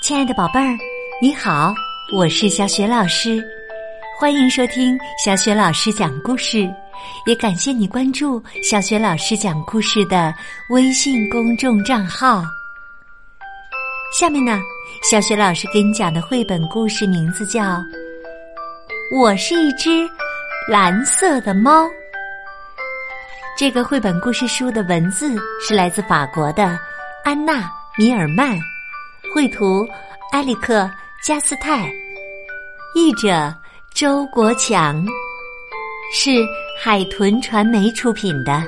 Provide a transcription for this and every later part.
亲爱的宝贝儿，你好，我是小雪老师，欢迎收听小雪老师讲故事，也感谢你关注小雪老师讲故事的微信公众账号。下面呢，小雪老师给你讲的绘本故事名字叫《我是一只蓝色的猫》。这个绘本故事书的文字是来自法国的安娜·米尔曼。绘图：埃里克·加斯泰，译者：周国强，是海豚传媒出品的。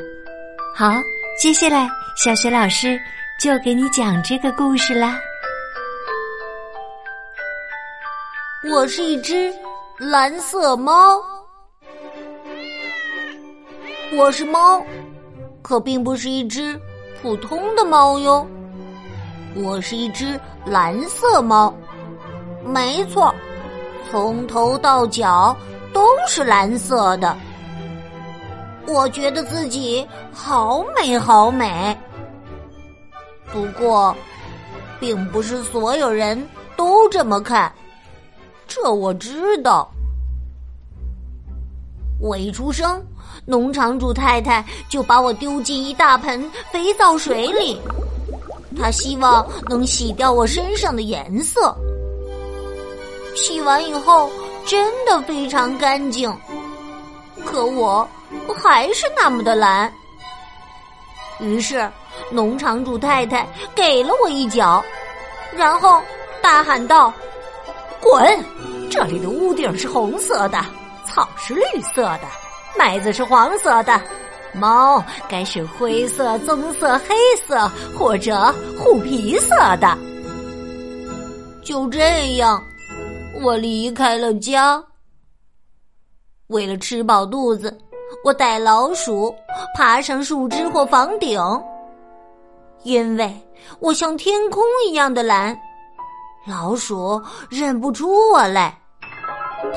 好，接下来小学老师就给你讲这个故事啦。我是一只蓝色猫，我是猫，可并不是一只普通的猫哟。我是一只蓝色猫，没错，从头到脚都是蓝色的。我觉得自己好美好美，不过，并不是所有人都这么看，这我知道。我一出生，农场主太太就把我丢进一大盆肥皂水里。他希望能洗掉我身上的颜色，洗完以后真的非常干净。可我还是那么的蓝。于是农场主太太给了我一脚，然后大喊道：“滚！这里的屋顶是红色的，草是绿色的，麦子是黄色的。”猫该是灰色、棕色、黑色或者虎皮色的。就这样，我离开了家。为了吃饱肚子，我逮老鼠，爬上树枝或房顶。因为我像天空一样的蓝，老鼠认不出我来，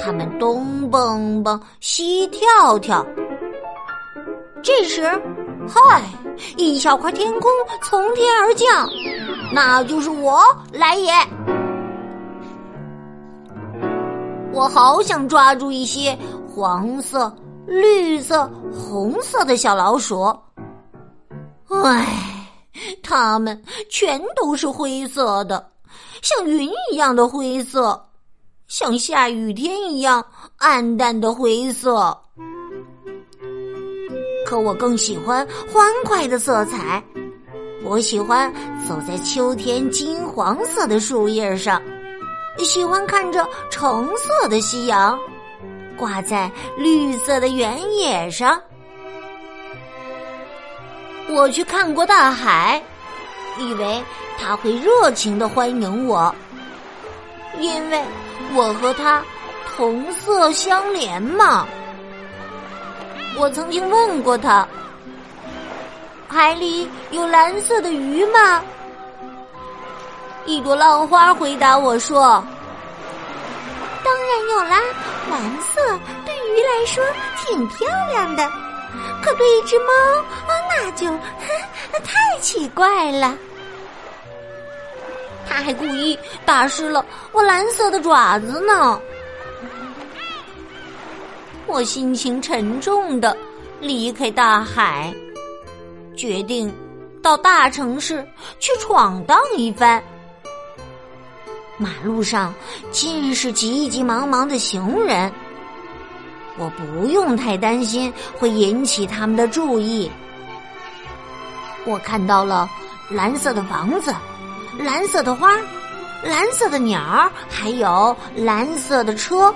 它们东蹦蹦，西跳跳。这时，嗨！一小块天空从天而降，那就是我来也。我好想抓住一些黄色、绿色、红色的小老鼠，唉，它们全都是灰色的，像云一样的灰色，像下雨天一样暗淡的灰色。可我更喜欢欢快的色彩，我喜欢走在秋天金黄色的树叶上，喜欢看着橙色的夕阳挂在绿色的原野上。我去看过大海，以为他会热情的欢迎我，因为我和他同色相连嘛。我曾经问过他：“海里有蓝色的鱼吗？”一朵浪花回答我说：“当然有啦，蓝色对鱼来说挺漂亮的，可对一只猫，那就太奇怪了。”他还故意打湿了我蓝色的爪子呢。我心情沉重的离开大海，决定到大城市去闯荡一番。马路上尽是急急忙忙的行人，我不用太担心会引起他们的注意。我看到了蓝色的房子、蓝色的花、蓝色的鸟还有蓝色的车。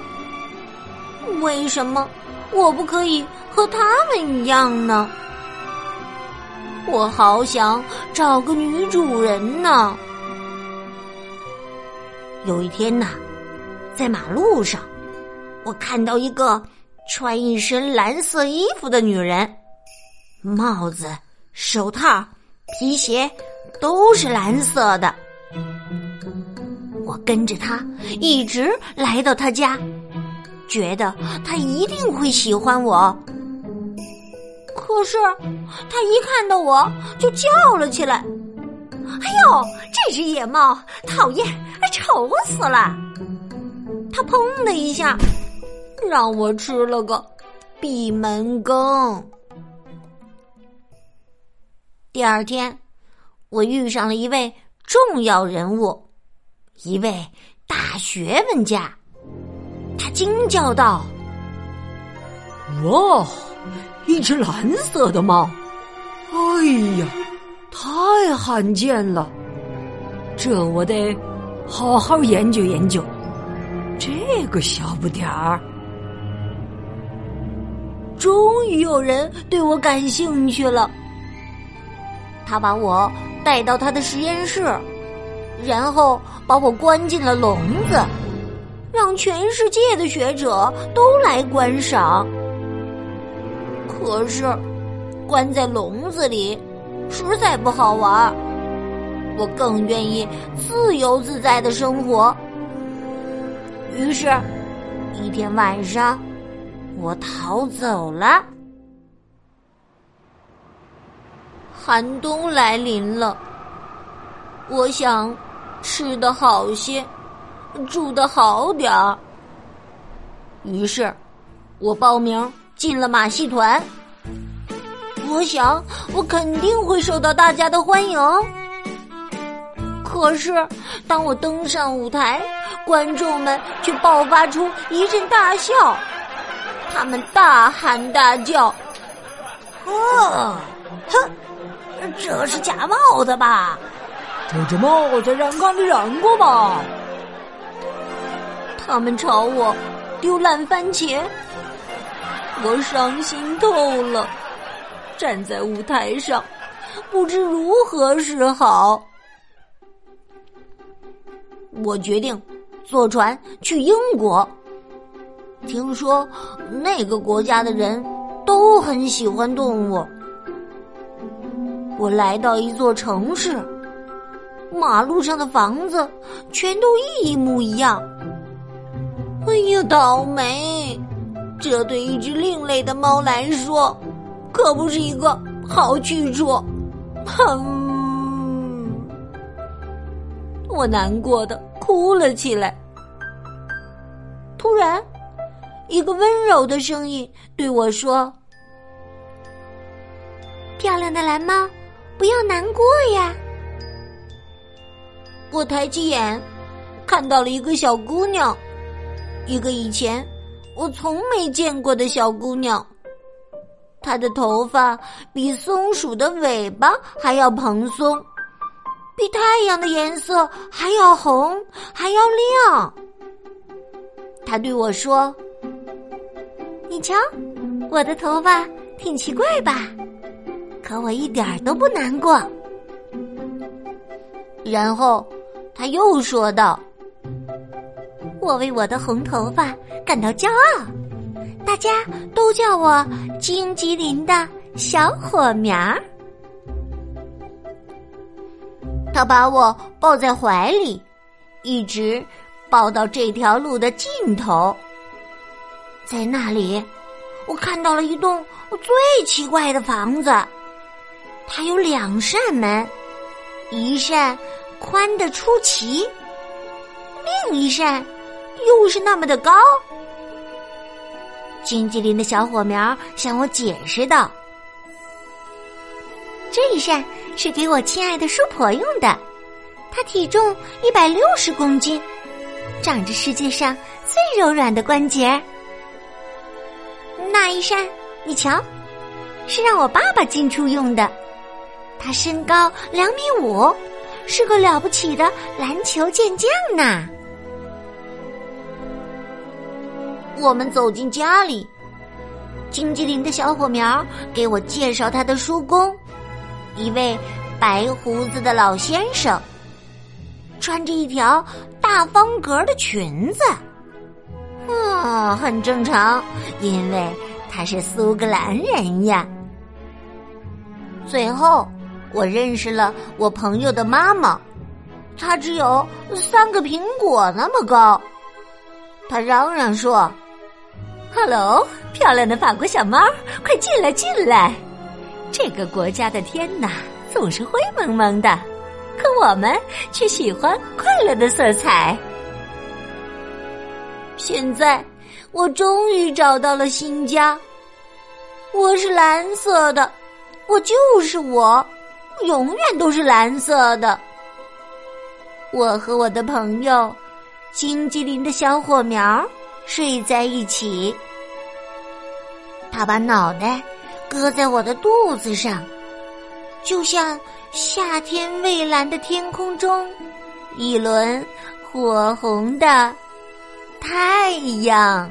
为什么我不可以和他们一样呢？我好想找个女主人呢。有一天呐，在马路上，我看到一个穿一身蓝色衣服的女人，帽子、手套、皮鞋都是蓝色的。我跟着她一直来到她家。觉得他一定会喜欢我，可是他一看到我就叫了起来：“哎呦，这只野猫讨厌，丑死了！他砰的一下，让我吃了个闭门羹。第二天，我遇上了一位重要人物，一位大学问家。他惊叫道：“哇，一只蓝色的猫！哎呀，太罕见了！这我得好好研究研究。这个小不点儿，终于有人对我感兴趣了。他把我带到他的实验室，然后把我关进了笼子。”让全世界的学者都来观赏。可是，关在笼子里实在不好玩我更愿意自由自在的生活。于是，一天晚上，我逃走了。寒冬来临了，我想吃的好些。住的好点儿，于是，我报名进了马戏团。我想，我肯定会受到大家的欢迎。可是，当我登上舞台，观众们却爆发出一阵大笑，他们大喊大叫：“啊，哼，这是假冒的吧？这帽子染缸里染过吧？”他们朝我丢烂番茄，我伤心透了，站在舞台上，不知如何是好。我决定坐船去英国，听说那个国家的人都很喜欢动物。我来到一座城市，马路上的房子全都一模一样。哎呀，倒霉！这对一只另类的猫来说，可不是一个好去处。哼，我难过的哭了起来。突然，一个温柔的声音对我说：“漂亮的蓝猫，不要难过呀。”我抬起眼，看到了一个小姑娘。一个以前我从没见过的小姑娘，她的头发比松鼠的尾巴还要蓬松，比太阳的颜色还要红，还要亮。她对我说：“你瞧，我的头发挺奇怪吧？可我一点都不难过。”然后他又说道。我为我的红头发感到骄傲，大家都叫我荆棘林的小火苗儿。他把我抱在怀里，一直抱到这条路的尽头。在那里，我看到了一栋最奇怪的房子，它有两扇门，一扇宽的出奇，另一扇。又是那么的高，金棘林的小火苗向我解释道：“这一扇是给我亲爱的叔婆用的，她体重一百六十公斤，长着世界上最柔软的关节。那一扇，你瞧，是让我爸爸进出用的，他身高两米五，是个了不起的篮球健将呢。”我们走进家里，荆棘林的小火苗给我介绍他的叔公，一位白胡子的老先生，穿着一条大方格的裙子，啊，很正常，因为他是苏格兰人呀。最后，我认识了我朋友的妈妈，她只有三个苹果那么高，她嚷嚷说。Hello，漂亮的法国小猫，快进来进来！这个国家的天呐，总是灰蒙蒙的，可我们却喜欢快乐的色彩。现在我终于找到了新家，我是蓝色的，我就是我，永远都是蓝色的。我和我的朋友金吉林的小火苗睡在一起，他把脑袋搁在我的肚子上，就像夏天蔚蓝的天空中一轮火红的太阳。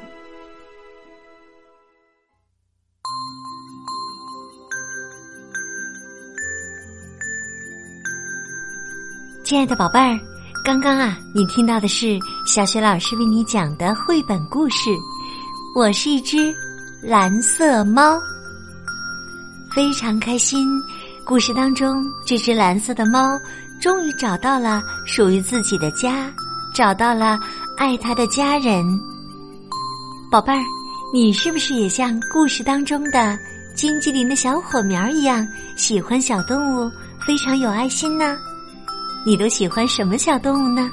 亲爱的宝贝儿，刚刚啊，你听到的是小雪老师为你讲的绘本故事。我是一只蓝色猫，非常开心。故事当中，这只蓝色的猫终于找到了属于自己的家，找到了爱它的家人。宝贝儿，你是不是也像故事当中的金吉林的小火苗一样，喜欢小动物，非常有爱心呢？你都喜欢什么小动物呢？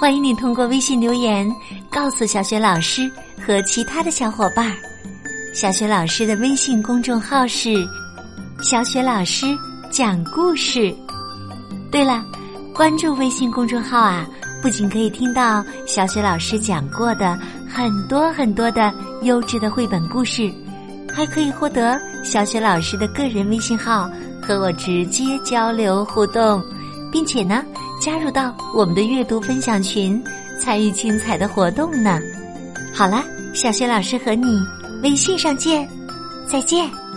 欢迎你通过微信留言告诉小雪老师和其他的小伙伴。小雪老师的微信公众号是“小雪老师讲故事”。对了，关注微信公众号啊，不仅可以听到小雪老师讲过的很多很多的优质的绘本故事，还可以获得小雪老师的个人微信号和我直接交流互动。并且呢，加入到我们的阅读分享群，参与精彩的活动呢。好了，小雪老师和你微信上见，再见。